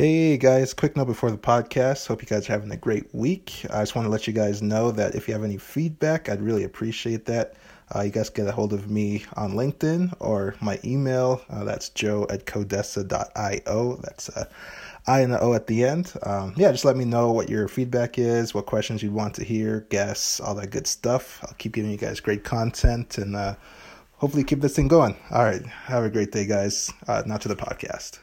Hey guys, quick note before the podcast. Hope you guys are having a great week. I just want to let you guys know that if you have any feedback, I'd really appreciate that. Uh, you guys get a hold of me on LinkedIn or my email. Uh, that's joe at codessa.io. That's uh, I and the O at the end. Um, yeah, just let me know what your feedback is, what questions you want to hear, guests, all that good stuff. I'll keep giving you guys great content and uh, hopefully keep this thing going. All right, have a great day, guys. Uh, now to the podcast.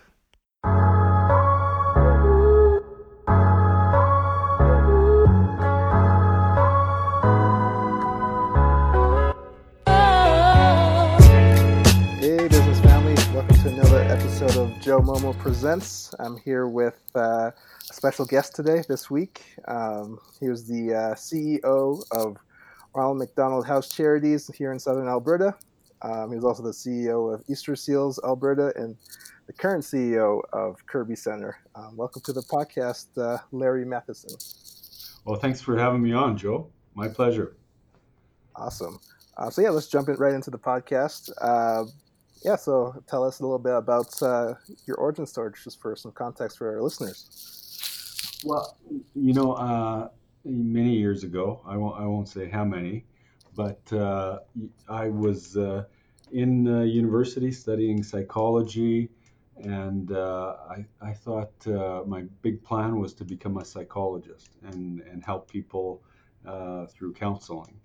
Joe Momo Presents. I'm here with uh, a special guest today, this week. Um, he was the uh, CEO of Ronald McDonald House Charities here in southern Alberta. Um, he was also the CEO of Easter Seals Alberta and the current CEO of Kerby Center. Um, welcome to the podcast, uh, Larry Matheson. Well, thanks for having me on, Joe. My pleasure. Awesome. Uh, so yeah, let's jump in right into the podcast. Uh, yeah, so tell us a little bit about uh, your origin story, just for some context for our listeners. Well, you know, uh, many years ago, I won't, I won't say how many, but uh, I was uh, in university studying psychology, and uh, I, I thought uh, my big plan was to become a psychologist and, and help people through counseling.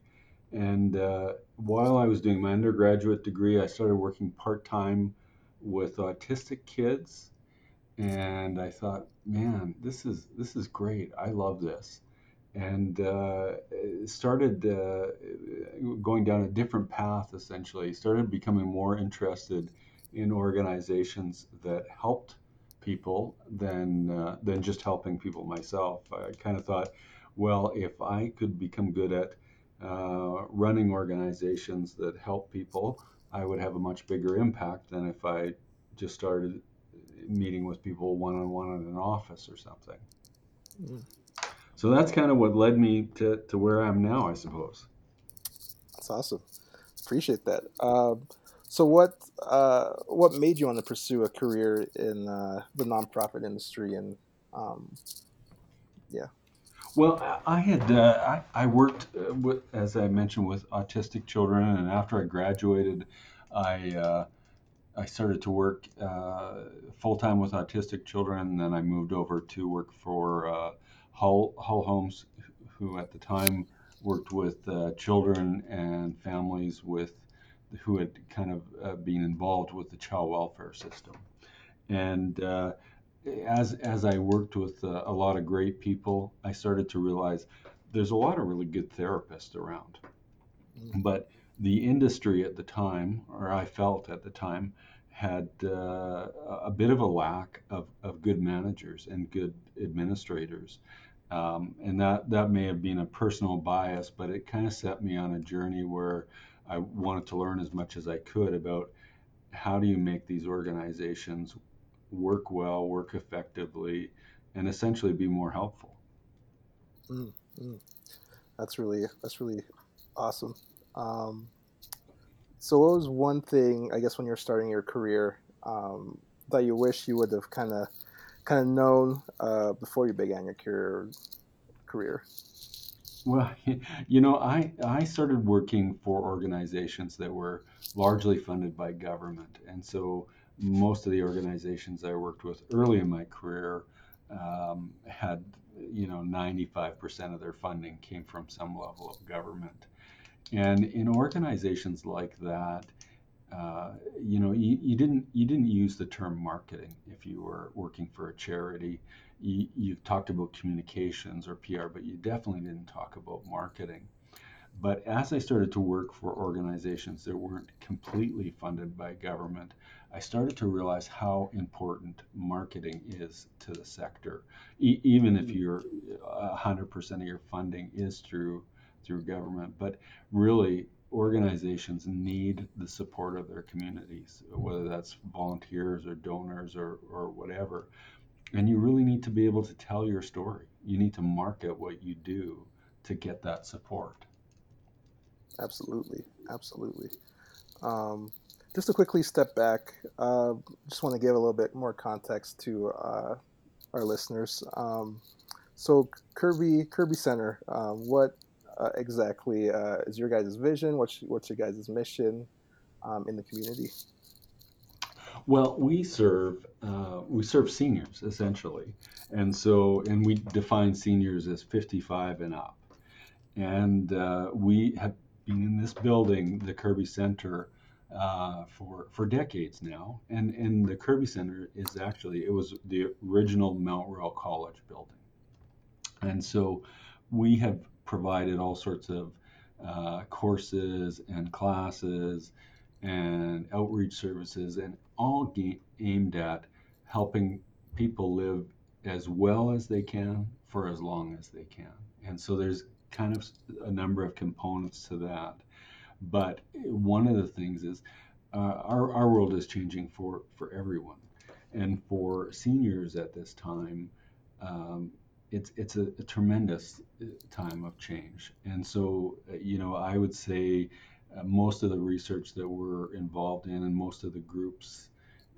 And uh, while I was doing my undergraduate degree, I started working part time with autistic kids, and I thought, man, this is this is great. I love this, and uh, started uh, going down a different path. Essentially, started becoming more interested in organizations that helped people than uh, than just helping people myself. I kind of thought, well, if I could become good at uh, running organizations that help people, I would have a much bigger impact than if I just started meeting with people one on one in an office or something. Mm. So that's kind of what led me to, to where I am now, I suppose. That's awesome. Appreciate that. Um, so what uh, what made you want to pursue a career in uh, the nonprofit industry and um, yeah well, I had uh, I, I, worked uh, with, as I mentioned, with autistic children, and after I graduated, I uh, I started to work uh, full time with autistic children, and then I moved over to work for uh, Hull Hull Homes, who at the time worked with uh, children and families with who had kind of been involved with the child welfare system, and as as I worked with uh, a lot of great people, I started to realize there's a lot of really good therapists around, mm. but the industry at the time, or I felt at the time, had uh, a bit of a lack of, of good managers and good administrators. Um, and that, that may have been a personal bias, but it kind of set me on a journey where I wanted to learn as much as I could about how do you make these organizations work well, work effectively, and essentially be more helpful. Mm, mm. That's really that's really awesome. Um, so, what was one thing I guess when you're starting your career um, that you wish you would have kind of kind of known uh, before you began your career career? Well, you know, I I started working for organizations that were largely funded by government, and so most of the organizations I worked with early in my career um, had, you know, 95% of their funding came from some level of government. And in organizations like that, uh, you know, you, you, didn't you didn't use the term marketing if you were working for a charity. You, you talked about communications or PR, but you definitely didn't talk about marketing. But as I started to work for organizations that weren't completely funded by government, I started to realize how important marketing is to the sector. E- even if you're 100% of your funding is through through government, but really organizations need the support of their communities, whether that's volunteers or donors or, or whatever. And you really need to be able to tell your story. You need to market what you do to get that support. Absolutely, absolutely. Um, just to quickly step back, uh, just want to give a little bit more context to uh, our listeners. Um, so Kerby Kerby Center, uh, what uh, exactly uh, is your guys' vision? What's what's your guys' mission um, in the community? Well, we serve uh, we serve seniors essentially, and so and we define seniors as 55 and up, and we have been in this building, the Kerby Center, uh, for for decades now, and and the Kerby Center is actually it was the original Mount Royal College building, and so we have provided all sorts of uh, courses and classes and outreach services, and all ga- aimed at helping people live as well as they can for as long as they can. And so there's kind of a number of components to that. But one of the things is uh, our, our world is changing for, for everyone. And for seniors at this time, um, it's, it's a, a, tremendous uh, time of change. And so, uh, you know, I would say uh, most of the research that we're involved in and most of the groups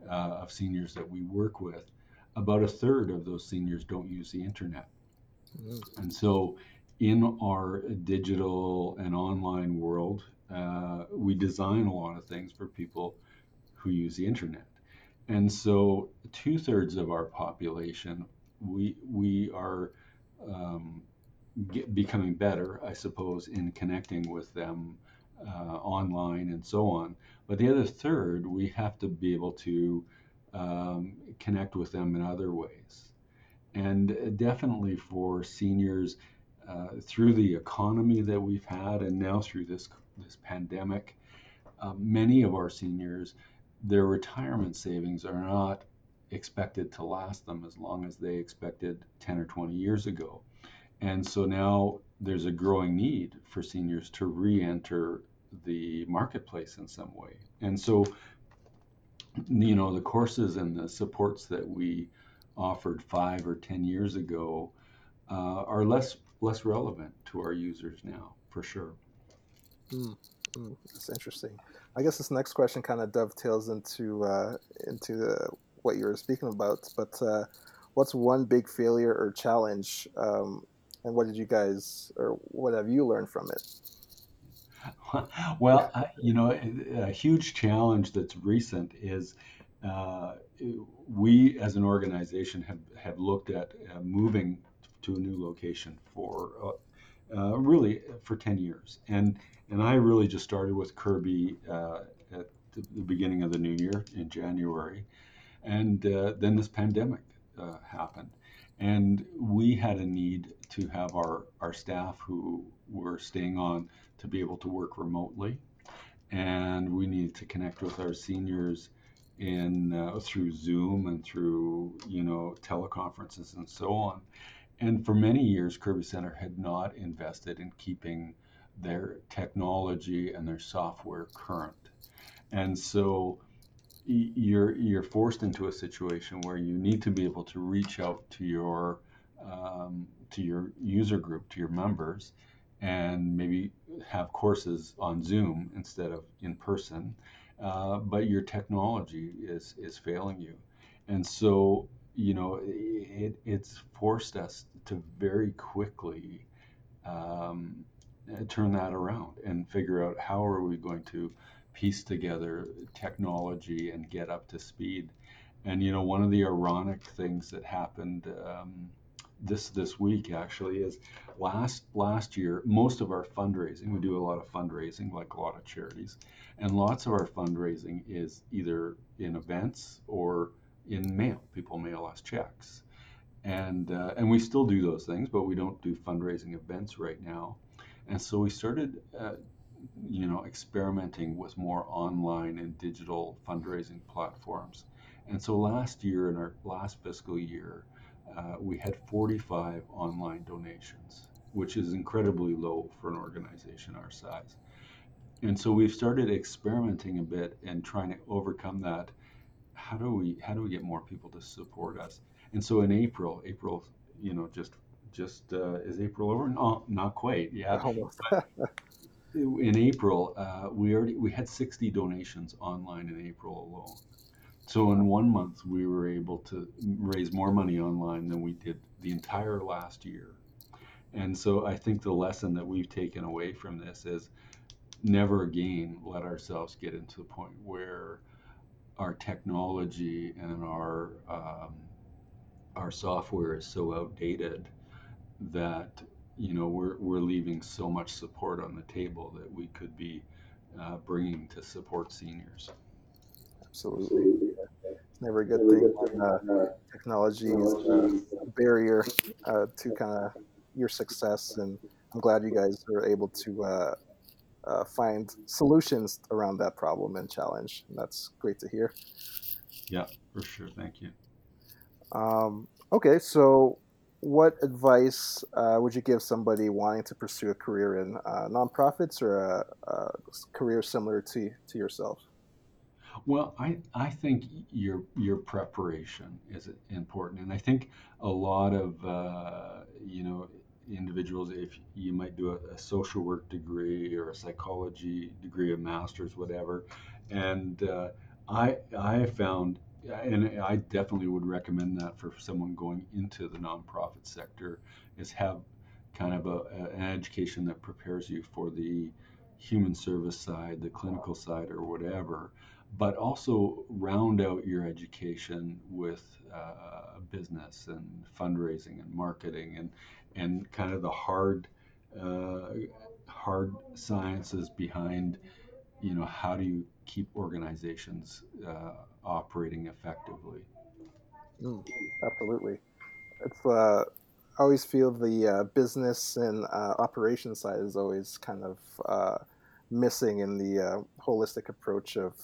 uh, of seniors that we work with, about a third of those seniors don't use the internet. Mm-hmm. And so, in our digital and online world, uh, we design a lot of things for people who use the internet. And so, two thirds of our population, we we are um, get, becoming better, I suppose, in connecting with them uh, online and so on. But the other third, we have to be able to um, connect with them in other ways. And definitely for seniors, uh, through the economy that we've had, and now through this this pandemic, uh, many of our seniors, their retirement savings are not expected to last them as long as they expected 10 or 20 years ago. And so now there's a growing need for seniors to re enter the marketplace in some way. And so, you know, the courses and the supports that we offered five or 10 years ago uh, are less less relevant to our users now, for sure. Mm, mm, that's interesting. I guess this next question kind of dovetails into uh, into the, what you were speaking about. But uh, what's one big failure or challenge, um, and what did you guys or what have you learned from it? well, you know, a huge challenge that's recent is uh, we as an organization have, have looked at uh, moving to a new location for uh, uh really for 10 years. And, and I really just started with Kerby uh, at the beginning of the new year in January. And uh, then this pandemic happened. And we had a need to have our, our staff who were staying on to be able to work remotely. And we needed to connect with our seniors in uh, through Zoom and through you know teleconferences and so on. And for many years, Kerby Center had not invested in keeping their technology and their software current. And so you're you're forced into a situation where you need to be able to reach out to your um, to your user group, to your members, and maybe have courses on Zoom instead of in person. Uh, but your technology is is failing you, and so you know it, it's forced us to very quickly um, turn that around and figure out how are we going to piece together technology and get up to speed. And you know, one of the ironic things that happened um, this this week actually is last last year most of our fundraising we do a lot of fundraising like a lot of charities and lots of our fundraising is either in events or in mail. People mail us checks. And uh, and we still do those things but we don't do fundraising events right now and so we started uh, you know experimenting with more online and digital fundraising platforms and so last year in our last fiscal year uh, we had 45 online donations, which is incredibly low for an organization our size. And so we've started experimenting a bit and trying to overcome that. How do we how do we get more people to support us? And so in April, April, you know, just just uh, is April over? No, not quite. Yeah. Almost. in April, uh, we already we had 60 donations online in April alone. So in one month, we were able to raise more money online than we did the entire last year. And so I think the lesson that we've taken away from this is never again let ourselves get into the point where our technology and our um, our software is so outdated that you know we're we're leaving so much support on the table that we could be uh, bringing to support seniors. Absolutely, it's never a good thing when uh, technology is a barrier uh, to kind of your success, and I'm glad you guys are able to uh, uh, find solutions around that problem and challenge. And that's great to hear. Yeah, for sure. Thank you. Um, okay, so what advice uh, would you give somebody wanting to pursue a career in uh, nonprofits or a, a, career similar to, to yourself? Well, I, I think your your preparation is important, and I think a lot of uh, you know individuals if you might do a, a, social work degree or a psychology degree, a master's, whatever. And uh, I I found, and I definitely would recommend that for someone going into the nonprofit sector, is have kind of a, an education that prepares you for the human service side, the clinical side, or whatever, but also round out your education with uh, business and fundraising and marketing and and kind of the hard uh, hard sciences behind you know how do you keep organizations uh, operating effectively mm, absolutely it's uh, I always feel the uh, business and uh, operation side is always kind of uh, missing in the uh, holistic approach of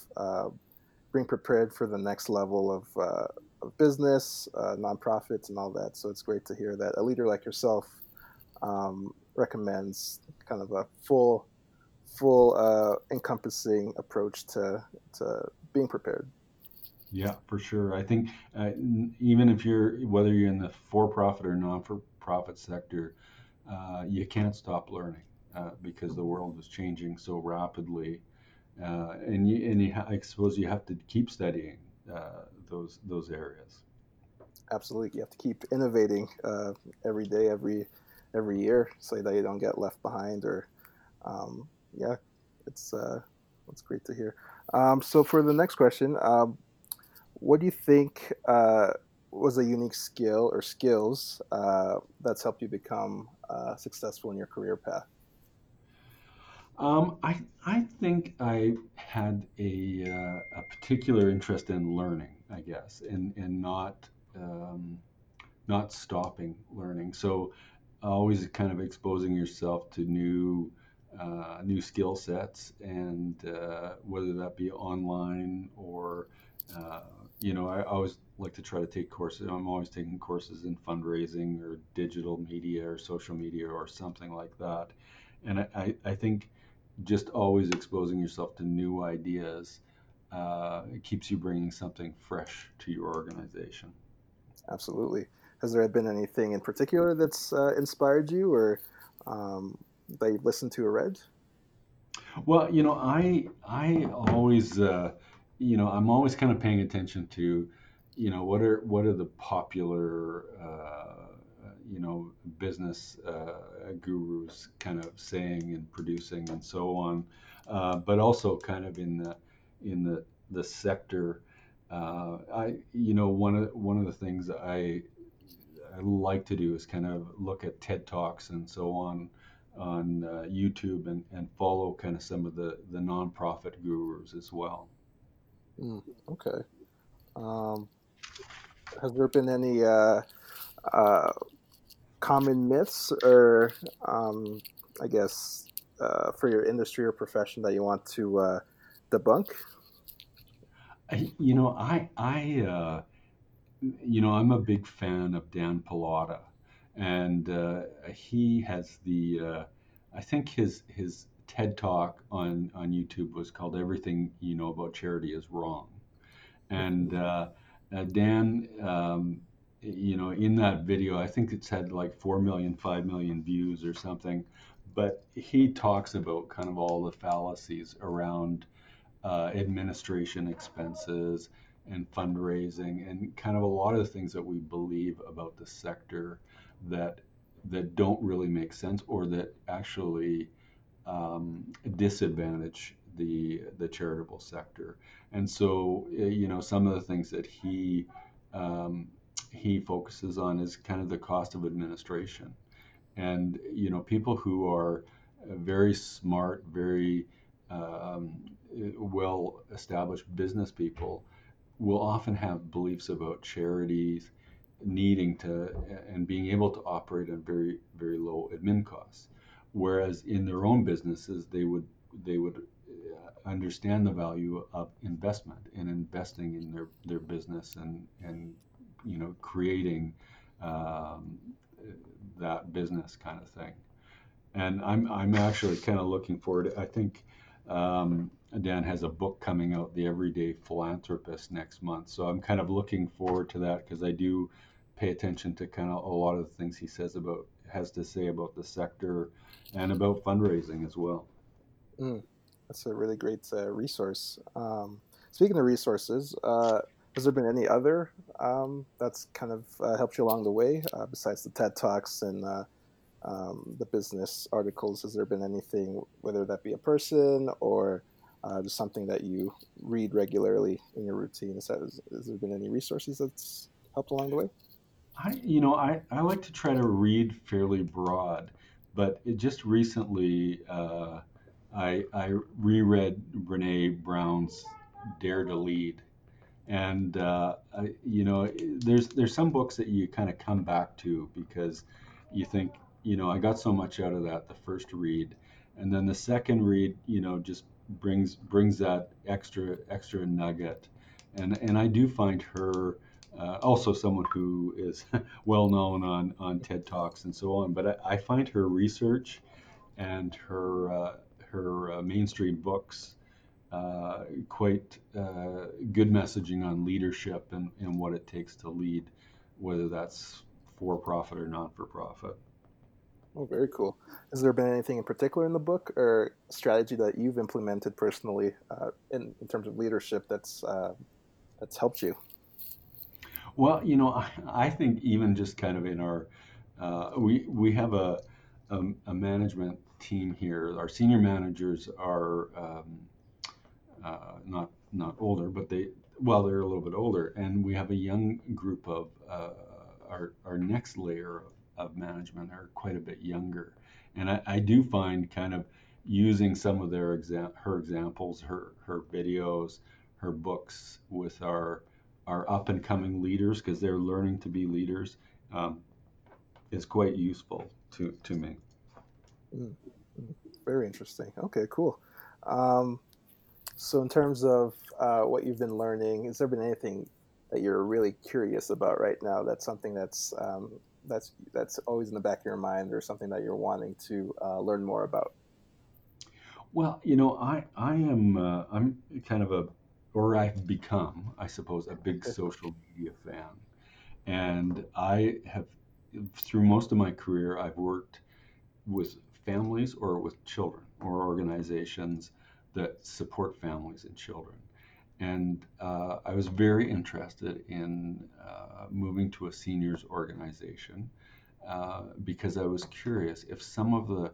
being prepared for the next level of of business, nonprofits, and all that. So it's great to hear that a leader like yourself um, recommends kind of a full, full uh, encompassing approach to to being prepared. Yeah, for sure. I think uh, even if you're whether you're in the for-profit or non-for-profit sector, uh, you can't stop learning uh, because the world is changing so rapidly, uh, and you, and you ha- I suppose you have to keep studying uh, those those areas. Absolutely, you have to keep innovating uh, every day, every every year, so that you don't get left behind. Or, um, yeah, it's uh, it's great to hear. Um, so for the next question, um, what do you think uh, was a unique skill or skills uh, that's helped you become uh, successful in your career path? Um, I I think I had a uh, a particular interest in learning, I guess, and and not um, not stopping learning. So always kind of exposing yourself to new uh, new skill sets, and uh, whether that be online or uh, you know, I always like to try to take courses. I'm always taking courses in fundraising or digital media or social media or something like that. And I, I, think just always exposing yourself to new ideas uh, keeps you bringing something fresh to your organization. Absolutely. Has there been anything in particular that's uh, inspired you or um, that you've listened to or read? Well, you know, I I always uh, you know I'm always kind of paying attention to you know what are what are the popular uh, you know business uh, gurus kind of saying and producing and so on, uh, but also kind of in the in the the sector. Uh, I you know one of one of the things I I like to do is kind of look at TED talks and so on on uh, YouTube and, and follow kind of some of the the nonprofit gurus as well. Mm, okay. Um, has there been any uh, uh, common myths or um, I guess uh, for your industry or profession that you want to uh, debunk? I, you know, I I uh, you know I'm a big fan of Dan Pallotta, and uh, he has the uh, I think his his TED talk on on YouTube was called "Everything You Know About Charity Is Wrong," and uh, Dan. Um, you know, in that video, I think it's had like 4 million, 5 million views or something. But he talks about kind of all the fallacies around uh, administration expenses and fundraising and kind of a lot of the things that we believe about the sector that that don't really make sense or that actually um, disadvantage the the charitable sector. And so, eh, you know, some of the things that he um, he focuses on is kind of the cost of administration. And you know, people who are very smart, very um, well established business people will often have beliefs about charities needing to and being able to operate at very very low admin costs. Whereas in their own businesses they would they would uh, understand the value of investment and investing in their their business and and you know creating um, that business kind of thing. And I'm I'm actually kind of looking forward. I think um, Dan has a book coming out, The Everyday Philanthropist, next month. So I'm kind of looking forward to that because I do pay attention to kind of a lot of the things he says about has to say about the sector and about fundraising as well. Mm, that's a really great uh, resource. Um, speaking of resources, uh, has there been any other um, that's kind of uh, helped you along the way uh, besides the TED Talks and uh, um, the business articles? Has there been anything, whether that be a person or uh, just something that you read regularly in your routine? Has, has there been any resources that's helped along the way? I, you know, I, I like to try to read fairly broad, but just recently uh, I, I reread Brene Brown's Dare to Lead. And, uh, I, you know, there's, there's some books that you kind of come back to because you think, you know, I got so much out of that the first read, and then the second read, you know, just brings brings that extra extra nugget, and and I do find her uh, also someone who is well known on on TED talks and so on. But I, I find her research and her uh, her uh, mainstream books uh, quite uh, good messaging on leadership and, and what it takes to lead, whether that's for profit or not for profit. Oh, very cool. Has there been anything in particular in the book or strategy that you've implemented personally uh, in, in terms of leadership that's uh, that's helped you? Well, you know, I, I think even just kind of in our uh, we we have a, a, a management team here. Our senior managers are um, uh, not not older, but they well they're a little bit older, and we have a young group of uh, our our next layer of of management are quite a bit younger. And I, I do find kind of using some of their exam- her examples, her her videos, her books with our our up and coming leaders because they're learning to be leaders um, is quite useful to to me. Mm, very interesting. Okay, cool. Um, so, in terms of uh, what you've been learning, has there been anything that you're really curious about right now? That's something that's um, that's that's always in the back of your mind or something that you're wanting to uh, learn more about? Well, you know, I I am uh, I'm kind of a or I've become, I suppose, a big social media fan, and I have through most of my career I've worked with families or with children or organizations that support families and children. And uh, I was very interested in uh, moving to a seniors organization uh, because I was curious if some of the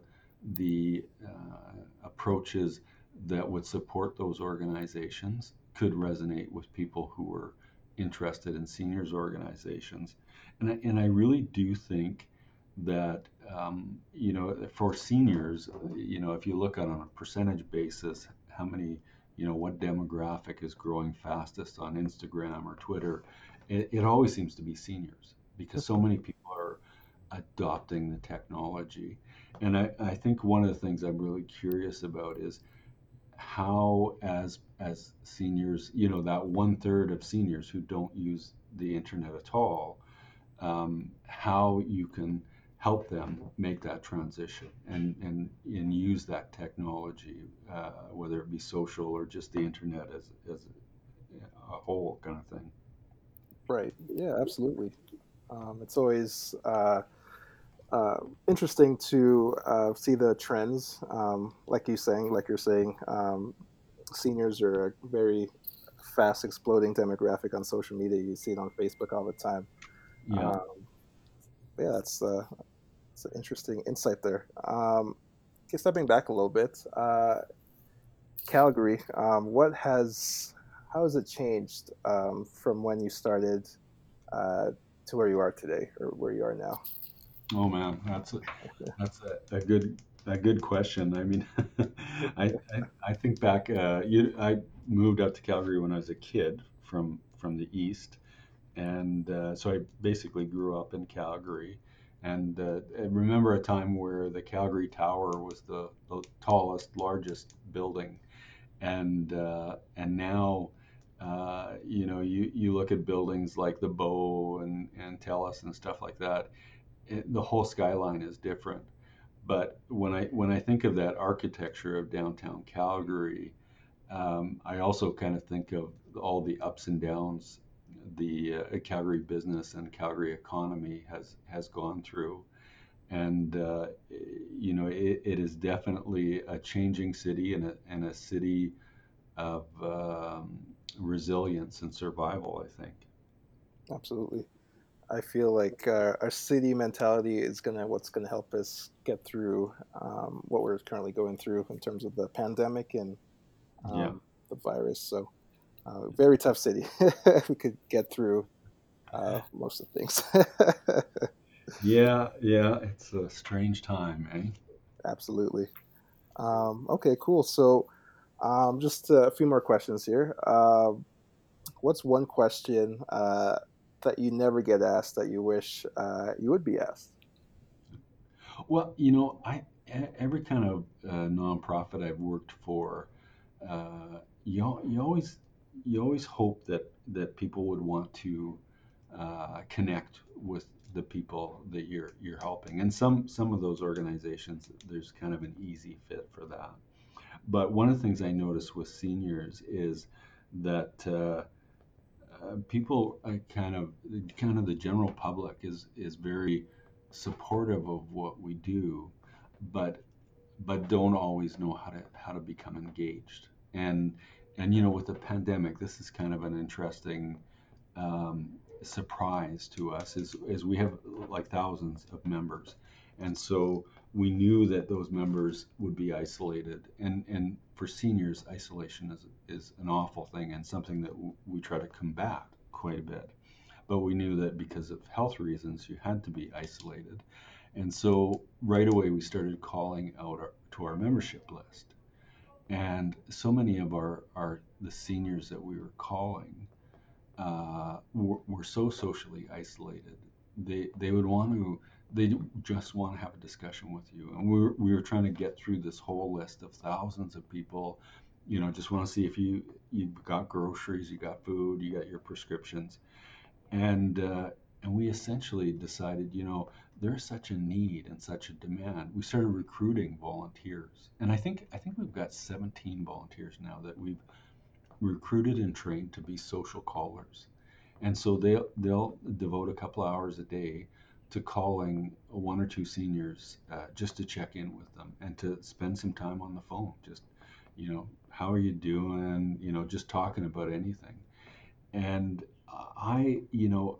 the uh, approaches that would support those organizations could resonate with people who were interested in seniors organizations. And I, and I really do think that um, you know for seniors, you know, if you look at on a percentage basis, how many you know what demographic is growing fastest on Instagram or Twitter, it, it always seems to be seniors because so many people are adopting the technology. And I, I think one of the things I'm really curious about is how as as seniors, you know, that one third of seniors who don't use the internet at all, um, how you can help them make that transition and, and, and use that technology, uh, whether it be social or just the internet as, as a whole kind of thing. Right. Yeah, absolutely. Um, it's always uh, uh, interesting to uh, see the trends. Um, like you saying, like you're saying, um, seniors are a very fast exploding demographic on social media. You see it on Facebook all the time. Yeah. Um, yeah, that's uh, that's an interesting insight there. Um, okay, stepping back a little bit, uh, Calgary. Um, what has how has it changed um, from when you started uh, to where you are today, or where you are now? Oh man, that's a, that's a, a good a good question. I mean, I, I, I think back. Uh, you, I moved up to Calgary when I was a kid from from the east, and uh, so I basically grew up in Calgary. And uh, I remember a time where the Calgary Tower was the, the tallest, largest building, and uh, and now. Uh, you know, you, you look at buildings like the Bow and, and Telus and stuff like that. It, the whole skyline is different but when I when I think of that architecture of downtown Calgary, um, I also kind of think of all the ups and downs the uh, Calgary business and Calgary economy has has gone through, and uh, you know it, it is definitely a changing city and a, and a city of um, resilience and survival. I think. Absolutely. I feel like uh, our city mentality is gonna what's gonna help us get through um, what we're currently going through in terms of the pandemic and um, yeah. the virus. So, uh, very tough city. we could get through uh, most of the things. yeah, yeah, it's a strange time, eh? Absolutely. Um, okay, cool. So, um, just a few more questions here. Uh, what's one question? Uh, that you never get asked that you wish uh, you would be asked? Well, you know, I every kind of uh, nonprofit I've worked for, uh, you you always you always hope that that people would want to uh, connect with the people that you're you're helping, and some some of those organizations there's kind of an easy fit for that. But one of the things I notice with seniors is that uh, uh, people kind of kind of the general public is is very supportive of what we do, but but don't always know how to how to become engaged. And and you know with the pandemic, this is kind of an interesting um, surprise to us. Is is we have like thousands of members, and so we knew that those members would be isolated and and for seniors, isolation is, is an awful thing and something that w- we try to combat quite a bit. But we knew that because of health reasons, you had to be isolated. And so right away, we started calling out our, to our membership list. And so many of our, our the seniors that we were calling uh, were, were so socially isolated. They, they would want to they just want to have a discussion with you. And we were, we were trying to get through this whole list of thousands of people, you know, just want to see if you, you got groceries, you got food, you got your prescriptions. And, uh, and we essentially decided, you know, there's such a need and such a demand. We started recruiting volunteers. And I think, I think we've got 17 volunteers now that we've recruited and trained to be social callers. And so they'll, they'll devote a couple hours a day to calling one or two seniors uh, just to check in with them and to spend some time on the phone. Just, you know, how are you doing? You know, just talking about anything. And I, you know,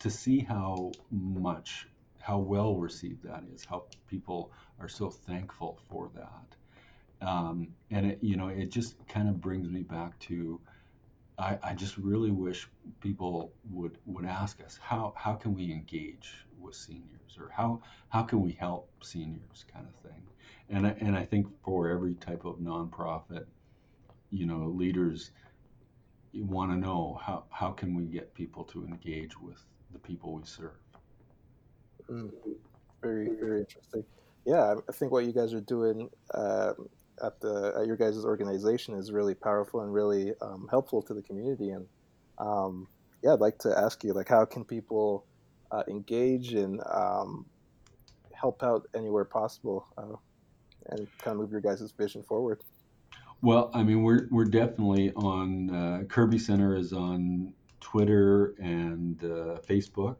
to see how much, how well received that is, how people are so thankful for that. Um, and it, you know, it just kind of brings me back to I, I, just really wish people would would ask us how how can we engage with seniors or how how can we help seniors kind of thing and I, and I think for every type of nonprofit you know leaders want to know how how can we get people to engage with the people we serve mm, very very interesting yeah I think what you guys are doing um, at the at your guys' organization is really powerful and really um, helpful to the community and um, yeah I'd like to ask you like how can people uh, engage and um, help out anywhere possible uh, and kind of move your guys' vision forward? Well, I mean, we're, we're definitely on, uh, Kerby Center is on Twitter and uh, Facebook.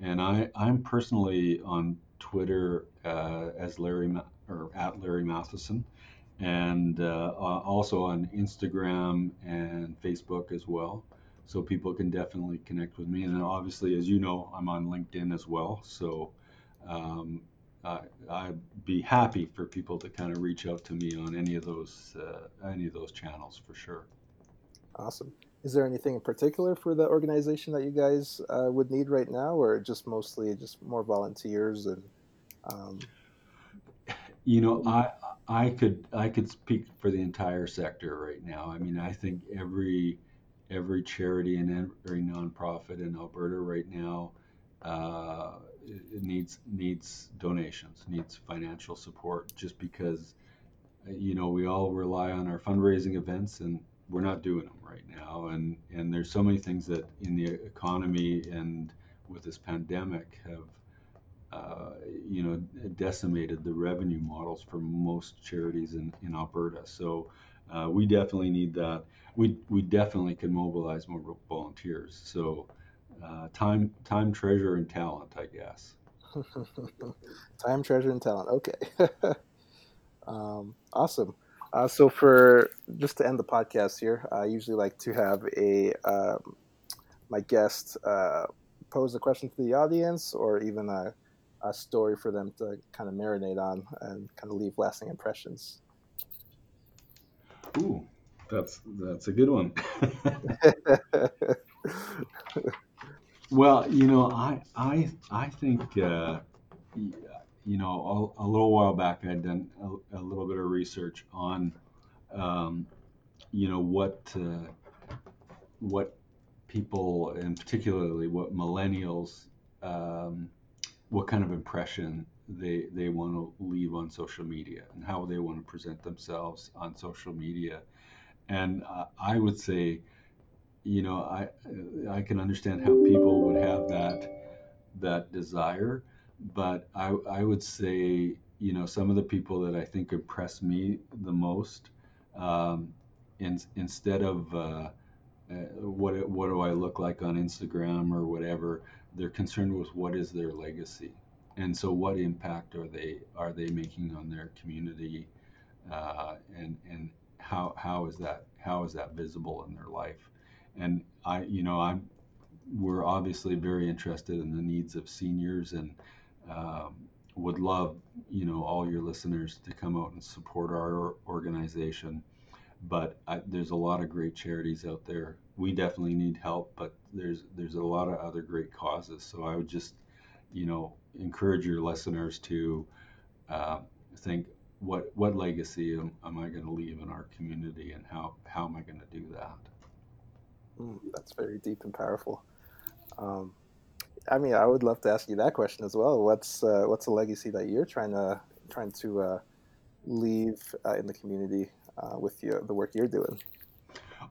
And I, I'm personally on Twitter uh, as Larry or at Larry Matheson. and uh, also on Instagram and Facebook as well. So people can definitely connect with me. And obviously, as you know, I'm on LinkedIn as well. So um, I, I'd be happy for people to kind of reach out to me on any of those uh, any of those channels for sure. Awesome. Is there anything in particular for the organization that you guys uh, would need right now, or just mostly just more volunteers and? Um... You know, I I could I could speak for the entire sector right now. I mean, I think every every charity and every nonprofit in Alberta right now uh, needs needs donations, needs financial support, just because you know we all rely on our fundraising events and we're not doing them right now, and and there's so many things that in the economy and with this pandemic have uh, you know decimated the revenue models for most charities in, in Alberta. So uh, we definitely need that. We we definitely can mobilize more volunteers. So uh, time, time, treasure, and talent, I guess. time, treasure, and talent. Okay. um, awesome. Uh, so for just to end the podcast here, I usually like to have a um, my guest uh, pose a question to the audience, or even a, a story for them to kind of marinate on and kind of leave lasting impressions. Ooh, that's that's a good one. well, you know, I I I think uh, you know a, a, little while back I'd done a, a little bit of research on um, you know what uh, what people and particularly what millennials um, what kind of impression they they want to leave on social media and how they want to present themselves on social media. And uh, I would say you know, I I can understand how people would have that that desire, but I I would say you know some of the people that I think impress me the most, um, in, instead of uh, uh, what what do I look like on Instagram or whatever, they're concerned with what is their legacy, and so what impact are they are they making on their community, uh, and and how how is that how is that visible in their life? And I, you know, I'm we're obviously very interested in the needs of seniors and um, would love, you know, all your listeners to come out and support our organization. But I, there's a lot of great charities out there. We definitely need help, but there's there's a lot of other great causes. So I would just, you know, encourage your listeners to uh, think what what legacy am, am I going to leave in our community, and how how am I going to do that? Mm, that's very deep and powerful. Um, I mean, I would love to ask you that question as well. What's uh, what's a legacy that you're trying to trying to uh, leave uh, in the community uh, with your, the work you're doing?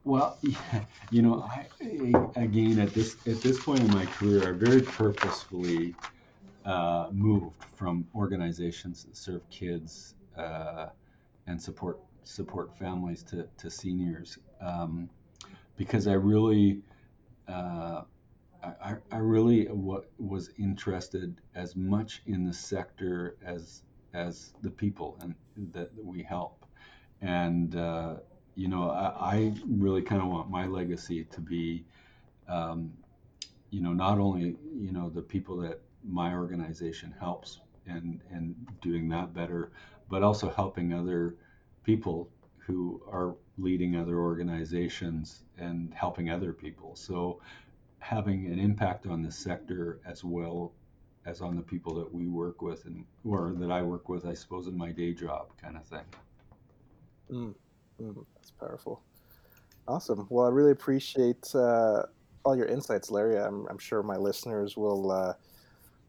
Well, you know, I, again at this at this point in my career, I very purposefully uh, moved from organizations that serve kids uh, and support support families to, to seniors. Um, because I really, uh, I, I really was interested as much in the sector as as the people and that, we help, and uh, you know I, I really kind of want my legacy to be, um, you know, not only you know the people that my organization helps and and doing that better, but also helping other people who are leading other organizations and helping other people. So having an impact on the sector as well as on the people that we work with and or that I work with, I suppose, in my day job kind of thing. Mm, mm, that's powerful. Awesome. Well, I really appreciate uh, all your insights, Larry. I'm, I'm sure my listeners will uh,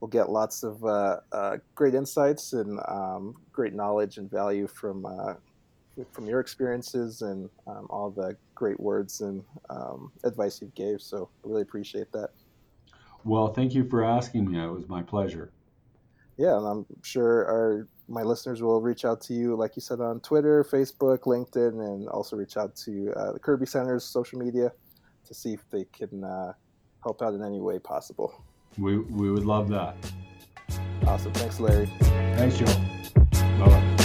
will get lots of uh, uh great insights and um, great knowledge and value from uh, from your experiences and um, all the great words and um, advice you gave. So I really appreciate that. Well, thank you for asking me. It was my pleasure. Yeah, and I'm sure our my listeners will reach out to you, like you said, on Twitter, Facebook, LinkedIn, and also reach out to uh, the Kerby Center's social media to see if they can uh, help out in any way possible. We, we would love that. Awesome. Thanks, Larry. Thanks, Joe. Bye bye.